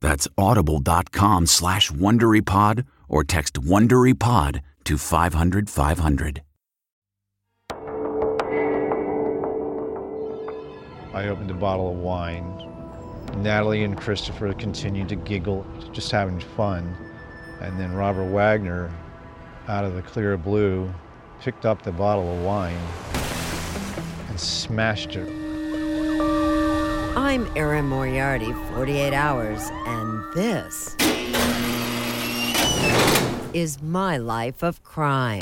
That's audible.com slash WonderyPod or text WonderyPod to 500 500. I opened a bottle of wine. Natalie and Christopher continued to giggle, just having fun. And then Robert Wagner, out of the clear blue, picked up the bottle of wine and smashed it I'm Erin Moriarty, 48 Hours, and this is my life of crime.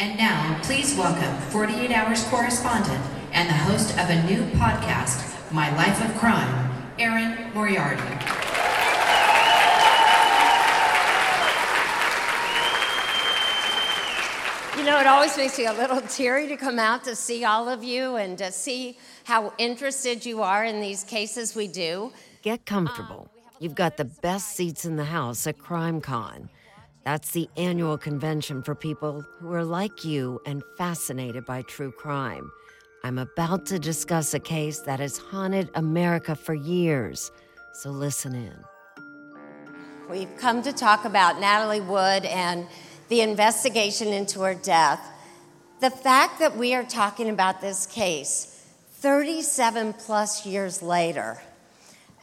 And now, please welcome 48 Hours correspondent and the host of a new podcast, My Life of Crime, Erin Moriarty. Know, it always makes me a little teary to come out to see all of you and to see how interested you are in these cases we do. Get um, comfortable. You've got the best seats in the house at CrimeCon. That's the annual convention for people who are like you and fascinated by true crime. I'm about to discuss a case that has haunted America for years, so listen in. We've come to talk about Natalie Wood and the investigation into her death. The fact that we are talking about this case 37 plus years later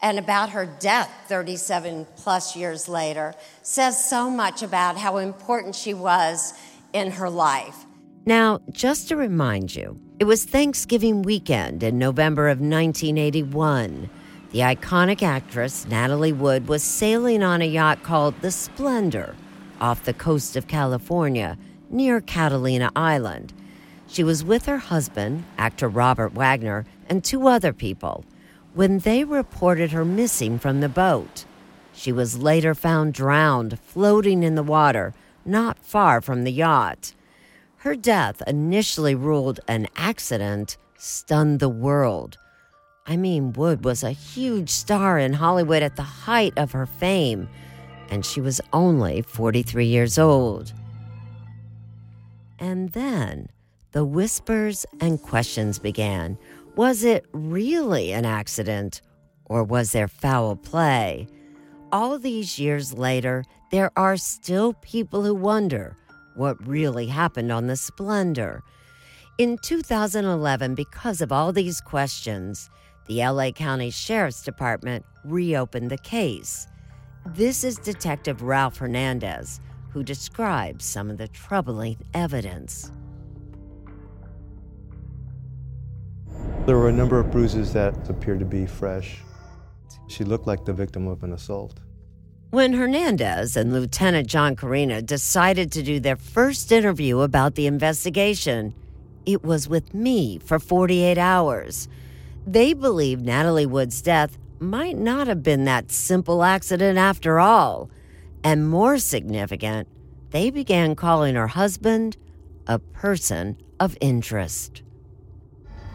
and about her death 37 plus years later says so much about how important she was in her life. Now, just to remind you, it was Thanksgiving weekend in November of 1981. The iconic actress Natalie Wood was sailing on a yacht called the Splendor off the coast of California near Catalina Island. She was with her husband, actor Robert Wagner, and two other people when they reported her missing from the boat. She was later found drowned, floating in the water not far from the yacht. Her death, initially ruled an accident, stunned the world. I mean, Wood was a huge star in Hollywood at the height of her fame and she was only 43 years old. And then the whispers and questions began. Was it really an accident, or was there foul play? All these years later, there are still people who wonder what really happened on the Splendor. In 2011, because of all these questions, the LA County Sheriff's Department reopened the case. This is Detective Ralph Hernandez, who describes some of the troubling evidence. There were a number of bruises that appeared to be fresh. She looked like the victim of an assault. When Hernandez and Lieutenant John Corina decided to do their first interview about the investigation, it was with me for 48 hours. They believed Natalie Wood's death might not have been that simple accident after all. And more significant, they began calling her husband a person of interest.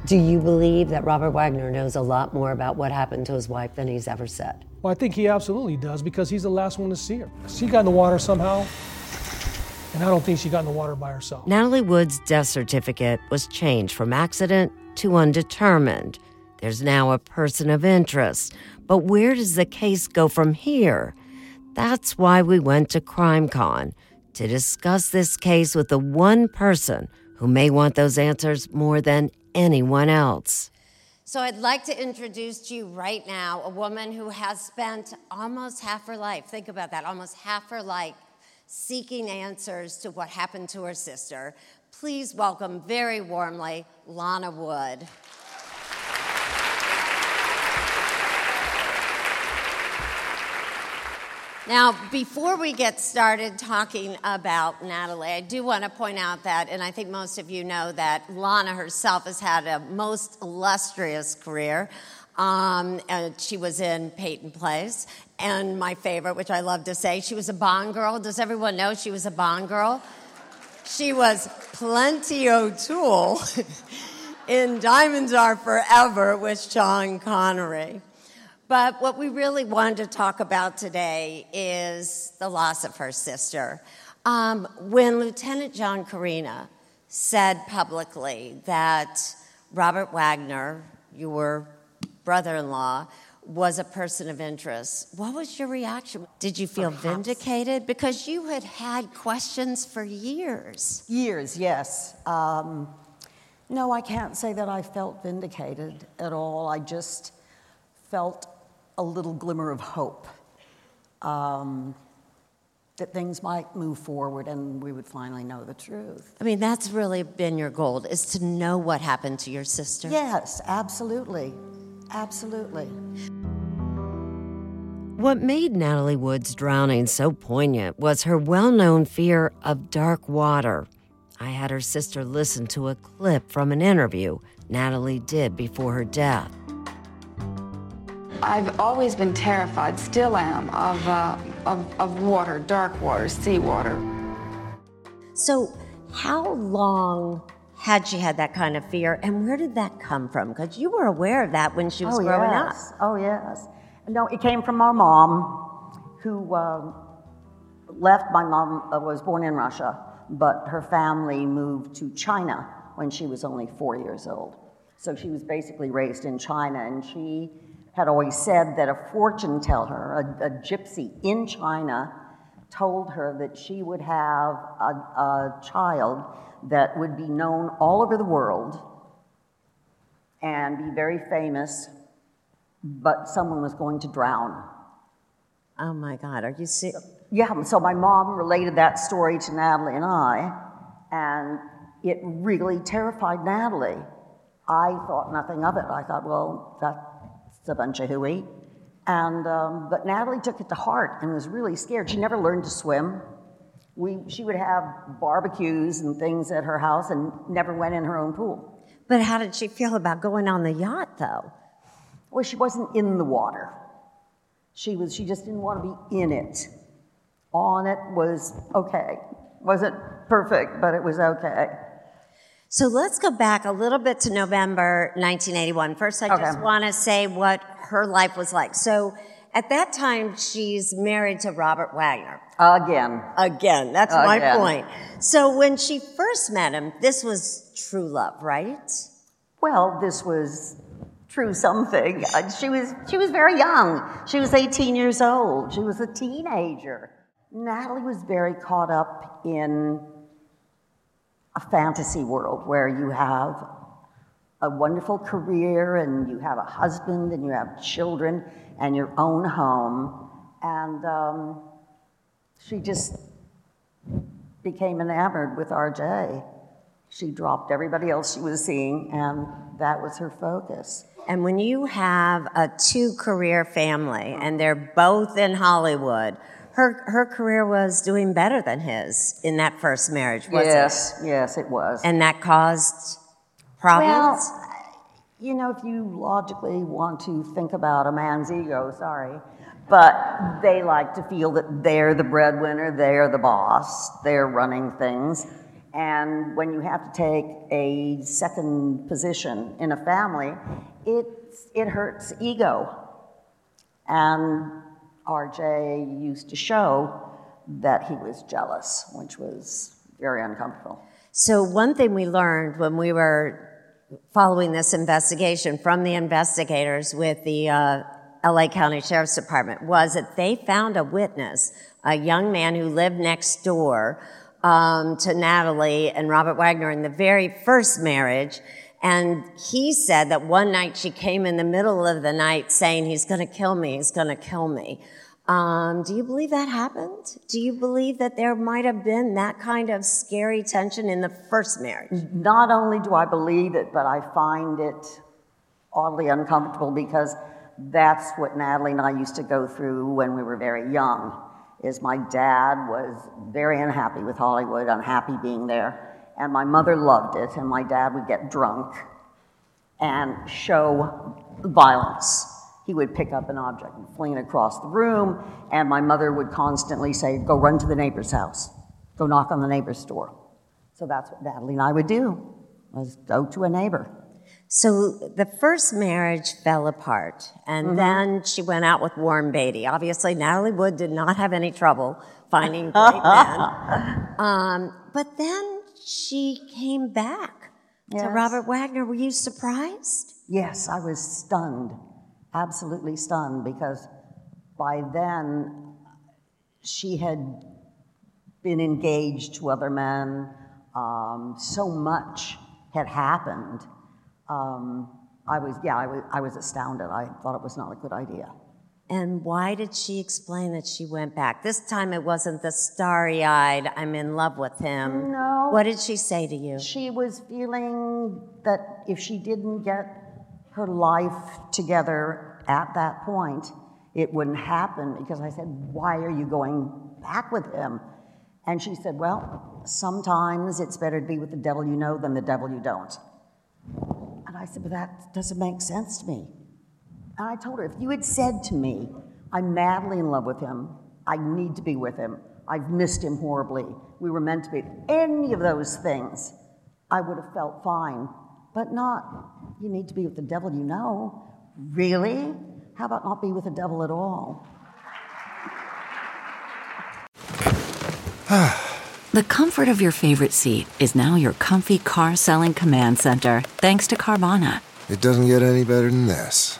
Do you believe that Robert Wagner knows a lot more about what happened to his wife than he's ever said? Well, I think he absolutely does because he's the last one to see her. She got in the water somehow, and I don't think she got in the water by herself. Natalie Wood's death certificate was changed from accident to undetermined. There's now a person of interest. But where does the case go from here? That's why we went to CrimeCon to discuss this case with the one person who may want those answers more than anyone else. So I'd like to introduce to you right now a woman who has spent almost half her life, think about that, almost half her life seeking answers to what happened to her sister. Please welcome very warmly Lana Wood. Now, before we get started talking about Natalie, I do want to point out that, and I think most of you know that Lana herself has had a most illustrious career. Um, and she was in Peyton Place. And my favorite, which I love to say, she was a Bond girl. Does everyone know she was a Bond girl? She was Plenty O'Toole in Diamonds Are Forever with Sean Connery. But what we really wanted to talk about today is the loss of her sister. Um, when Lieutenant John Corina said publicly that Robert Wagner, your brother in law, was a person of interest, what was your reaction? Did you feel Perhaps. vindicated? Because you had had questions for years. Years, yes. Um, no, I can't say that I felt vindicated at all. I just felt a little glimmer of hope um, that things might move forward and we would finally know the truth. I mean, that's really been your goal, is to know what happened to your sister? Yes, absolutely. Absolutely. What made Natalie Wood's drowning so poignant was her well known fear of dark water. I had her sister listen to a clip from an interview Natalie did before her death. I've always been terrified, still am, of, uh, of, of water, dark water, seawater. So, how long had she had that kind of fear, and where did that come from? Because you were aware of that when she was oh, growing yes. up. Oh, yes. No, it came from our mom, who uh, left. My mom uh, was born in Russia, but her family moved to China when she was only four years old. So she was basically raised in China, and she had always said that a fortune teller, a, a gypsy in China, told her that she would have a, a child that would be known all over the world and be very famous, but someone was going to drown. Oh my God, are you serious? Yeah, so my mom related that story to Natalie and I, and it really terrified Natalie. I thought nothing of it. I thought, well, that it's a bunch of hooey. And, um, but Natalie took it to heart and was really scared. She never learned to swim. We, she would have barbecues and things at her house and never went in her own pool. But how did she feel about going on the yacht, though? Well, she wasn't in the water. She, was, she just didn't want to be in it. On it was okay. Wasn't perfect, but it was okay. So let's go back a little bit to November 1981. First, I okay. just want to say what her life was like. So at that time, she's married to Robert Wagner. Again. Again. That's Again. my point. So when she first met him, this was true love, right? Well, this was true something. Uh, she was she was very young. She was 18 years old. She was a teenager. Natalie was very caught up in a fantasy world where you have a wonderful career and you have a husband and you have children and your own home. And um, she just became enamored with RJ. She dropped everybody else she was seeing, and that was her focus. And when you have a two career family and they're both in Hollywood, her her career was doing better than his in that first marriage, was yes, it? Yes, it was. And that caused problems? Well, you know, if you logically want to think about a man's ego, sorry, but they like to feel that they're the breadwinner, they're the boss, they're running things. And when you have to take a second position in a family, it, it hurts ego. And RJ used to show that he was jealous, which was very uncomfortable. So, one thing we learned when we were following this investigation from the investigators with the uh, LA County Sheriff's Department was that they found a witness, a young man who lived next door um, to Natalie and Robert Wagner in the very first marriage. And he said that one night she came in the middle of the night saying, He's going to kill me, he's going to kill me. Um, do you believe that happened? Do you believe that there might have been that kind of scary tension in the first marriage? Not only do I believe it, but I find it oddly uncomfortable because that's what Natalie and I used to go through when we were very young. Is my dad was very unhappy with Hollywood, unhappy being there, and my mother loved it, and my dad would get drunk and show violence he would pick up an object and fling it across the room, and my mother would constantly say, Go run to the neighbor's house, go knock on the neighbor's door. So that's what Natalie and I would do, was go to a neighbor. So the first marriage fell apart, and mm-hmm. then she went out with Warren Beatty. Obviously, Natalie Wood did not have any trouble finding great men. Um, but then she came back yes. to Robert Wagner. Were you surprised? Yes, I was stunned absolutely stunned because by then she had been engaged to other men. Um, so much had happened. Um, I was, yeah, I was, I was astounded. I thought it was not a good idea. And why did she explain that she went back? This time it wasn't the starry eyed, I'm in love with him. No. What did she say to you? She was feeling that if she didn't get her life together at that point, it wouldn't happen because I said, Why are you going back with him? And she said, Well, sometimes it's better to be with the devil you know than the devil you don't. And I said, But that doesn't make sense to me. And I told her, If you had said to me, I'm madly in love with him, I need to be with him, I've missed him horribly, we were meant to be, any of those things, I would have felt fine but not, you need to be with the devil you know. Really? How about not be with the devil at all? the comfort of your favorite seat is now your comfy car selling command center, thanks to Carvana. It doesn't get any better than this.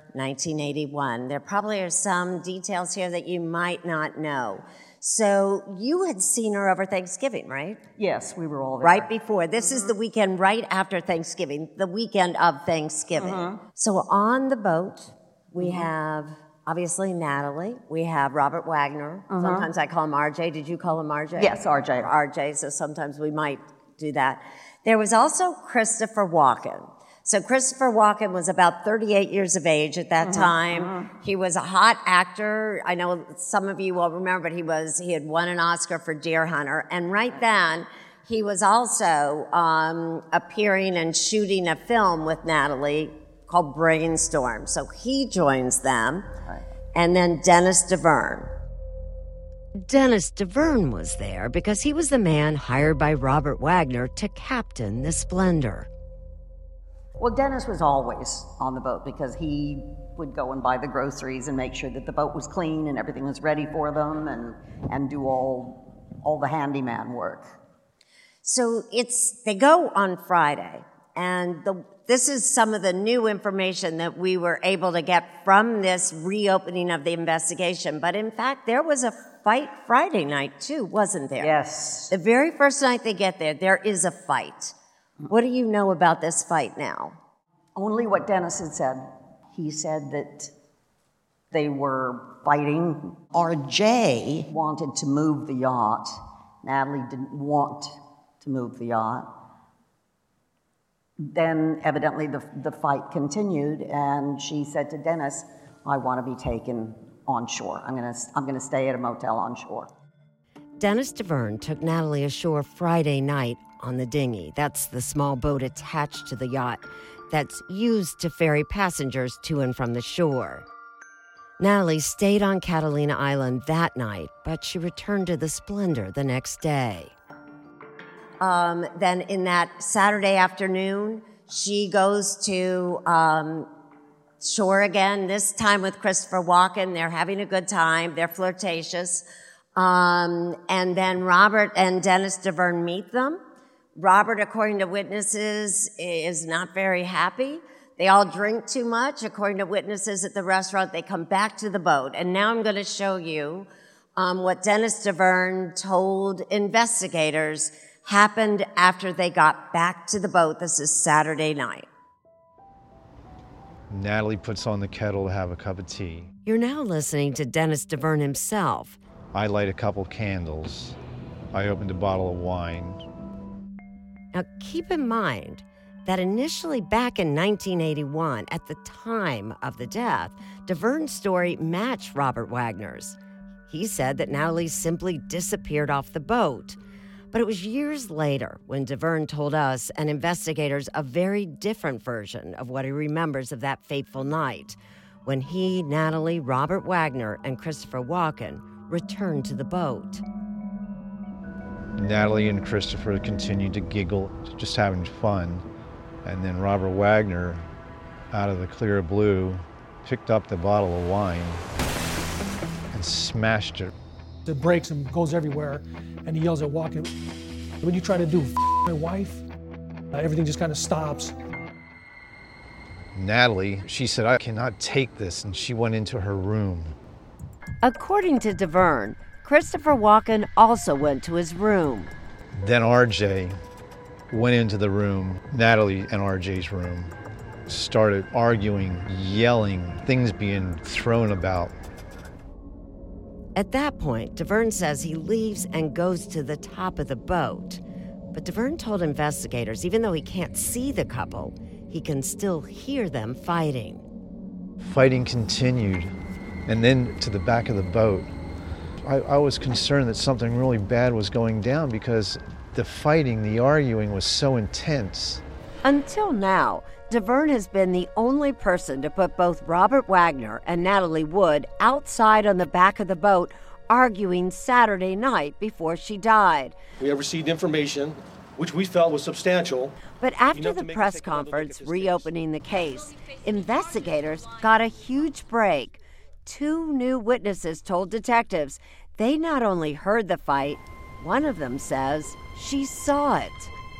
1981. There probably are some details here that you might not know. So you had seen her over Thanksgiving, right? Yes, we were all there. Right before. This mm-hmm. is the weekend right after Thanksgiving, the weekend of Thanksgiving. Mm-hmm. So on the boat, we mm-hmm. have obviously Natalie. We have Robert Wagner. Mm-hmm. Sometimes I call him RJ. Did you call him RJ? Yes, RJ. RJ, so sometimes we might do that. There was also Christopher Walken. So Christopher Walken was about 38 years of age at that mm-hmm, time. Mm-hmm. He was a hot actor. I know some of you will remember, but he was he had won an Oscar for Deer Hunter, and right then he was also um, appearing and shooting a film with Natalie called Brainstorm. So he joins them, right. and then Dennis Davern. Dennis Davern was there because he was the man hired by Robert Wagner to captain the Splendor. Well, Dennis was always on the boat because he would go and buy the groceries and make sure that the boat was clean and everything was ready for them and, and do all, all the handyman work. So it's, they go on Friday, and the, this is some of the new information that we were able to get from this reopening of the investigation. But in fact, there was a fight Friday night too, wasn't there? Yes. The very first night they get there, there is a fight. What do you know about this fight now? Only what Dennis had said. He said that they were fighting. RJ wanted to move the yacht. Natalie didn't want to move the yacht. Then, evidently, the, the fight continued, and she said to Dennis, I want to be taken on shore. I'm going to I'm going to stay at a motel on shore. Dennis Davern took Natalie ashore Friday night on the dinghy. That's the small boat attached to the yacht that's used to ferry passengers to and from the shore. Natalie stayed on Catalina Island that night, but she returned to the Splendor the next day. Um, then in that Saturday afternoon, she goes to um, shore again, this time with Christopher Walken. They're having a good time. They're flirtatious. Um, and then Robert and Dennis Davern meet them. Robert, according to witnesses, is not very happy. They all drink too much. According to witnesses at the restaurant, they come back to the boat. And now I'm going to show you um, what Dennis Davern told investigators happened after they got back to the boat. This is Saturday night. Natalie puts on the kettle to have a cup of tea. You're now listening to Dennis Davern himself. I light a couple candles. I opened a bottle of wine. Now, keep in mind that initially back in 1981, at the time of the death, Davern's story matched Robert Wagner's. He said that Natalie simply disappeared off the boat. But it was years later when Davern told us and investigators a very different version of what he remembers of that fateful night when he, Natalie, Robert Wagner, and Christopher Walken returned to the boat. Natalie and Christopher continued to giggle, just having fun. And then Robert Wagner, out of the clear blue, picked up the bottle of wine and smashed it. It breaks and goes everywhere, and he yells at Walken, What are you trying to do? F- my wife? Uh, everything just kind of stops. Natalie, she said, I cannot take this, and she went into her room. According to Davern, Christopher Walken also went to his room. Then RJ went into the room, Natalie and RJ's room, started arguing, yelling, things being thrown about. At that point, Davern says he leaves and goes to the top of the boat. But Davern told investigators even though he can't see the couple, he can still hear them fighting. Fighting continued, and then to the back of the boat. I, I was concerned that something really bad was going down because the fighting, the arguing was so intense. Until now, Davern has been the only person to put both Robert Wagner and Natalie Wood outside on the back of the boat arguing Saturday night before she died. We have received information which we felt was substantial. But after the press conference reopening the case, investigators got a huge break. Two new witnesses told detectives they not only heard the fight, one of them says she saw it.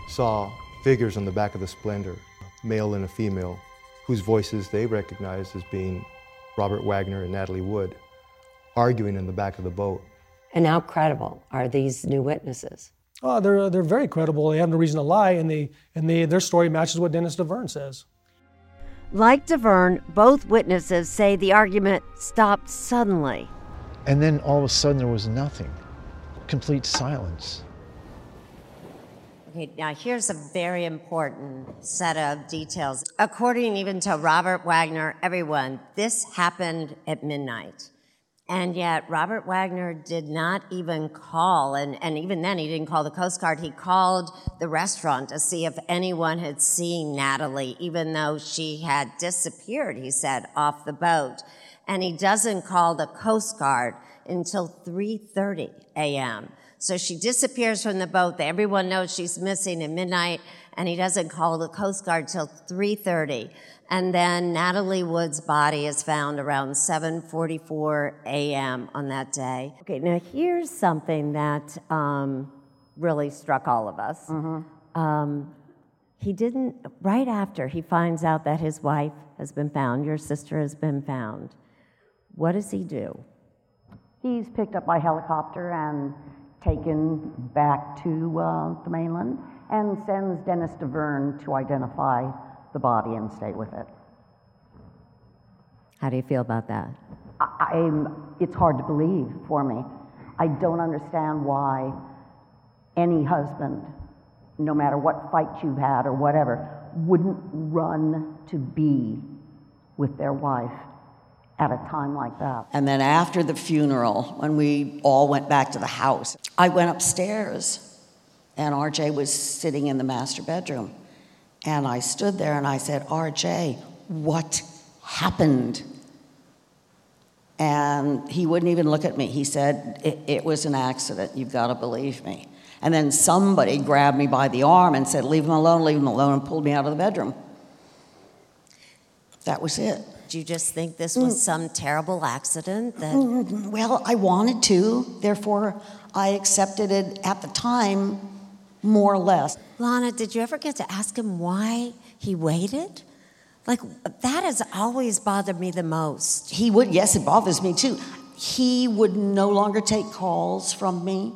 Saw figures on the back of the Splendor, male and a female, whose voices they recognized as being Robert Wagner and Natalie Wood, arguing in the back of the boat. And how credible are these new witnesses? Oh, they're, they're very credible. They have no reason to lie, and, they, and they, their story matches what Dennis Davern says. Like Davern, both witnesses say the argument stopped suddenly. And then all of a sudden there was nothing, complete silence. Okay, now here's a very important set of details. According even to Robert Wagner, everyone, this happened at midnight. And yet, Robert Wagner did not even call, and, and even then, he didn't call the Coast Guard. He called the restaurant to see if anyone had seen Natalie, even though she had disappeared, he said, off the boat. And he doesn't call the Coast Guard until 3.30 a.m. So she disappears from the boat. Everyone knows she's missing at midnight, and he doesn't call the Coast Guard till 3.30. And then Natalie Wood's body is found around 7:44 a.m. on that day. Okay, now here's something that um, really struck all of us. Mm-hmm. Um, he didn't. Right after he finds out that his wife has been found, your sister has been found. What does he do? He's picked up by helicopter and taken back to uh, the mainland and sends Dennis Davern to identify the body and stay with it. How do you feel about that? I, I'm, it's hard to believe for me. I don't understand why any husband no matter what fight you've had or whatever, wouldn't run to be with their wife at a time like that. And then after the funeral, when we all went back to the house, I went upstairs and RJ was sitting in the master bedroom. And I stood there and I said, RJ, what happened? And he wouldn't even look at me. He said, It, it was an accident. You've got to believe me. And then somebody grabbed me by the arm and said, Leave him alone, leave him alone, and pulled me out of the bedroom. That was it. Do you just think this mm. was some terrible accident that mm, Well, I wanted to, therefore, I accepted it at the time, more or less. Lana, did you ever get to ask him why he waited? Like that has always bothered me the most. He would, yes, it bothers me too. He would no longer take calls from me.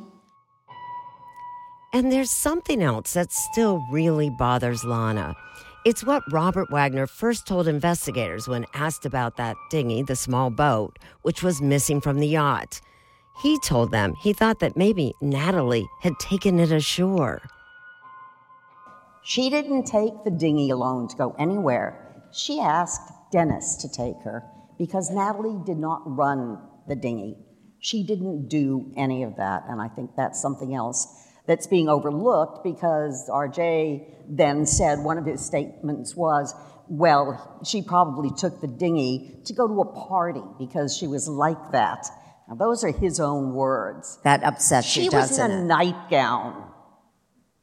And there's something else that still really bothers Lana. It's what Robert Wagner first told investigators when asked about that dinghy, the small boat, which was missing from the yacht. He told them he thought that maybe Natalie had taken it ashore. She didn't take the dinghy alone to go anywhere. She asked Dennis to take her because Natalie did not run the dinghy. She didn't do any of that, and I think that's something else that's being overlooked because RJ then said one of his statements was, well, she probably took the dinghy to go to a party because she was like that. Now, those are his own words. That upsets she you, was doesn't in a it? nightgown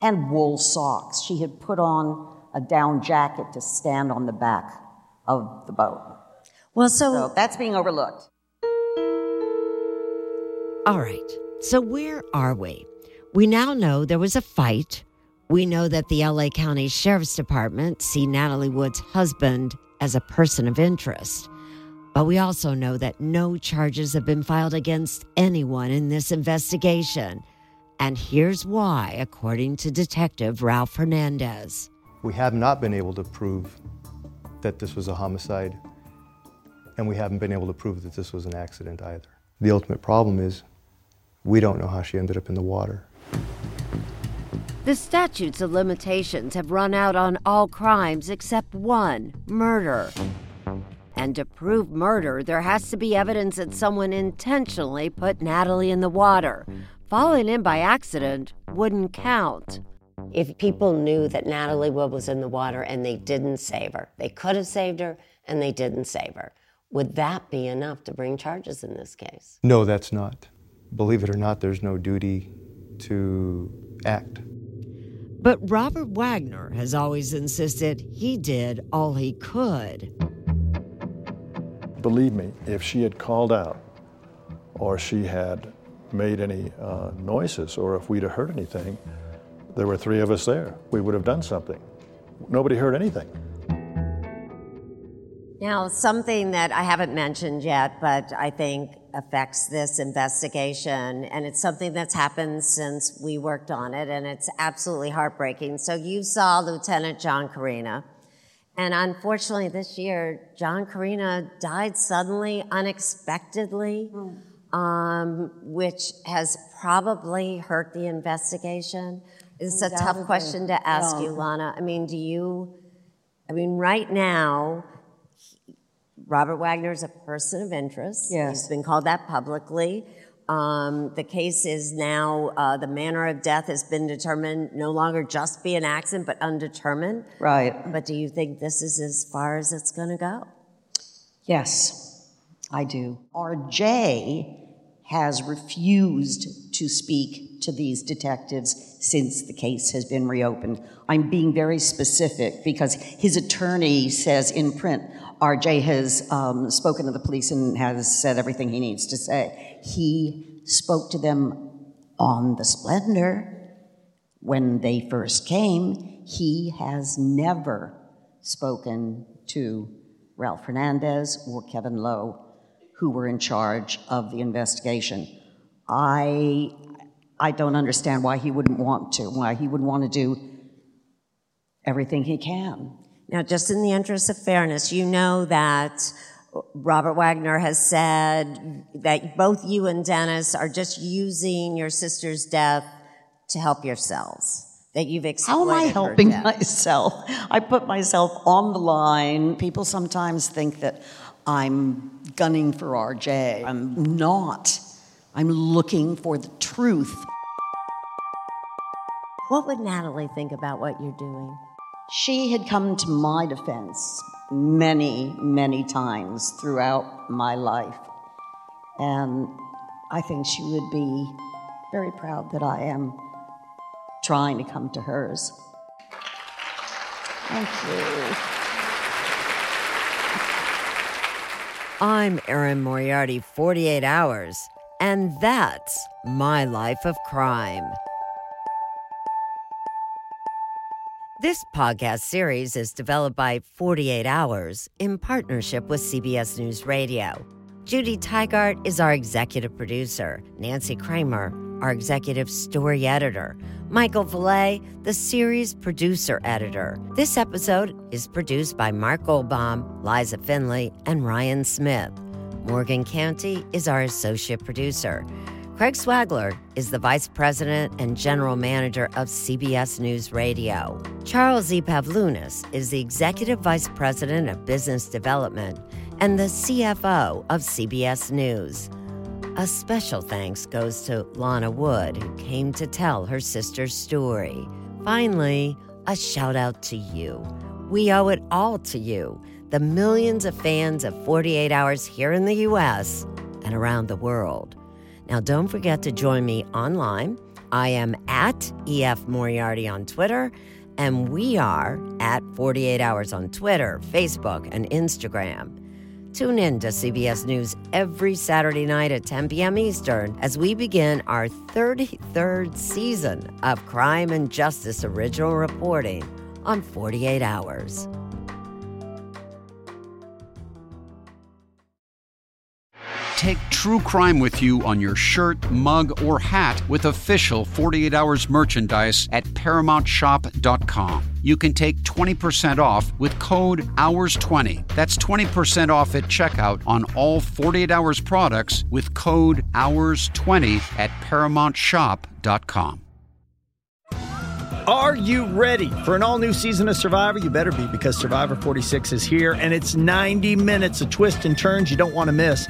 and wool socks. She had put on a down jacket to stand on the back of the boat. Well, so, so that's being overlooked. All right, so where are we? We now know there was a fight. We know that the LA County Sheriff's Department see Natalie Wood's husband as a person of interest. But we also know that no charges have been filed against anyone in this investigation. And here's why, according to Detective Ralph Hernandez. We have not been able to prove that this was a homicide, and we haven't been able to prove that this was an accident either. The ultimate problem is we don't know how she ended up in the water. The statutes of limitations have run out on all crimes except one murder. And to prove murder, there has to be evidence that someone intentionally put Natalie in the water. Falling in by accident wouldn't count. If people knew that Natalie Wood was in the water and they didn't save her, they could have saved her and they didn't save her, would that be enough to bring charges in this case? No, that's not. Believe it or not, there's no duty to act. But Robert Wagner has always insisted he did all he could. Believe me, if she had called out or she had made any uh, noises or if we'd have heard anything, there were three of us there. We would have done something. Nobody heard anything. Now, something that I haven't mentioned yet, but I think affects this investigation, and it's something that's happened since we worked on it, and it's absolutely heartbreaking. So, you saw Lieutenant John Corina, and unfortunately, this year, John Corina died suddenly, unexpectedly, um, which has probably hurt the investigation. It's a tough question to ask you, Lana. I mean, do you, I mean, right now, Robert Wagner is a person of interest. Yes. He's been called that publicly. Um, the case is now, uh, the manner of death has been determined no longer just be an accident, but undetermined. Right. But do you think this is as far as it's going to go? Yes, I do. RJ has refused to speak to these detectives since the case has been reopened. I'm being very specific because his attorney says in print, RJ has um, spoken to the police and has said everything he needs to say. He spoke to them on the Splendor when they first came. He has never spoken to Ralph Hernandez or Kevin Lowe, who were in charge of the investigation. I, I don't understand why he wouldn't want to, why he wouldn't want to do everything he can. Now, just in the interest of fairness, you know that Robert Wagner has said that both you and Dennis are just using your sister's death to help yourselves. that you've How am I helping myself? I put myself on the line. People sometimes think that I'm gunning for RJ. I'm not. I'm looking for the truth. What would Natalie think about what you're doing? She had come to my defense many, many times throughout my life. And I think she would be very proud that I am trying to come to hers. Thank you. I'm Erin Moriarty, 48 Hours, and that's my life of crime. This podcast series is developed by 48 Hours in partnership with CBS News Radio. Judy Tygard is our executive producer, Nancy Kramer, our executive story editor, Michael Valet, the series producer editor. This episode is produced by Mark Goldbaum, Liza Finley, and Ryan Smith. Morgan Canty is our associate producer. Craig Swagler is the vice president and general manager of CBS News Radio. Charles E. Pavlunas is the executive vice president of business development and the CFO of CBS News. A special thanks goes to Lana Wood, who came to tell her sister's story. Finally, a shout out to you. We owe it all to you, the millions of fans of 48 Hours here in the US and around the world. Now, don't forget to join me online. I am at EF Moriarty on Twitter, and we are at 48 Hours on Twitter, Facebook, and Instagram. Tune in to CBS News every Saturday night at 10 p.m. Eastern as we begin our 33rd season of Crime and Justice original reporting on 48 Hours. Take true crime with you on your shirt, mug, or hat with official 48 Hours merchandise at ParamountShop.com. You can take 20% off with code HOURS20. That's 20% off at checkout on all 48 Hours products with code HOURS20 at ParamountShop.com. Are you ready for an all new season of Survivor? You better be because Survivor 46 is here and it's 90 minutes of twists and turns you don't want to miss.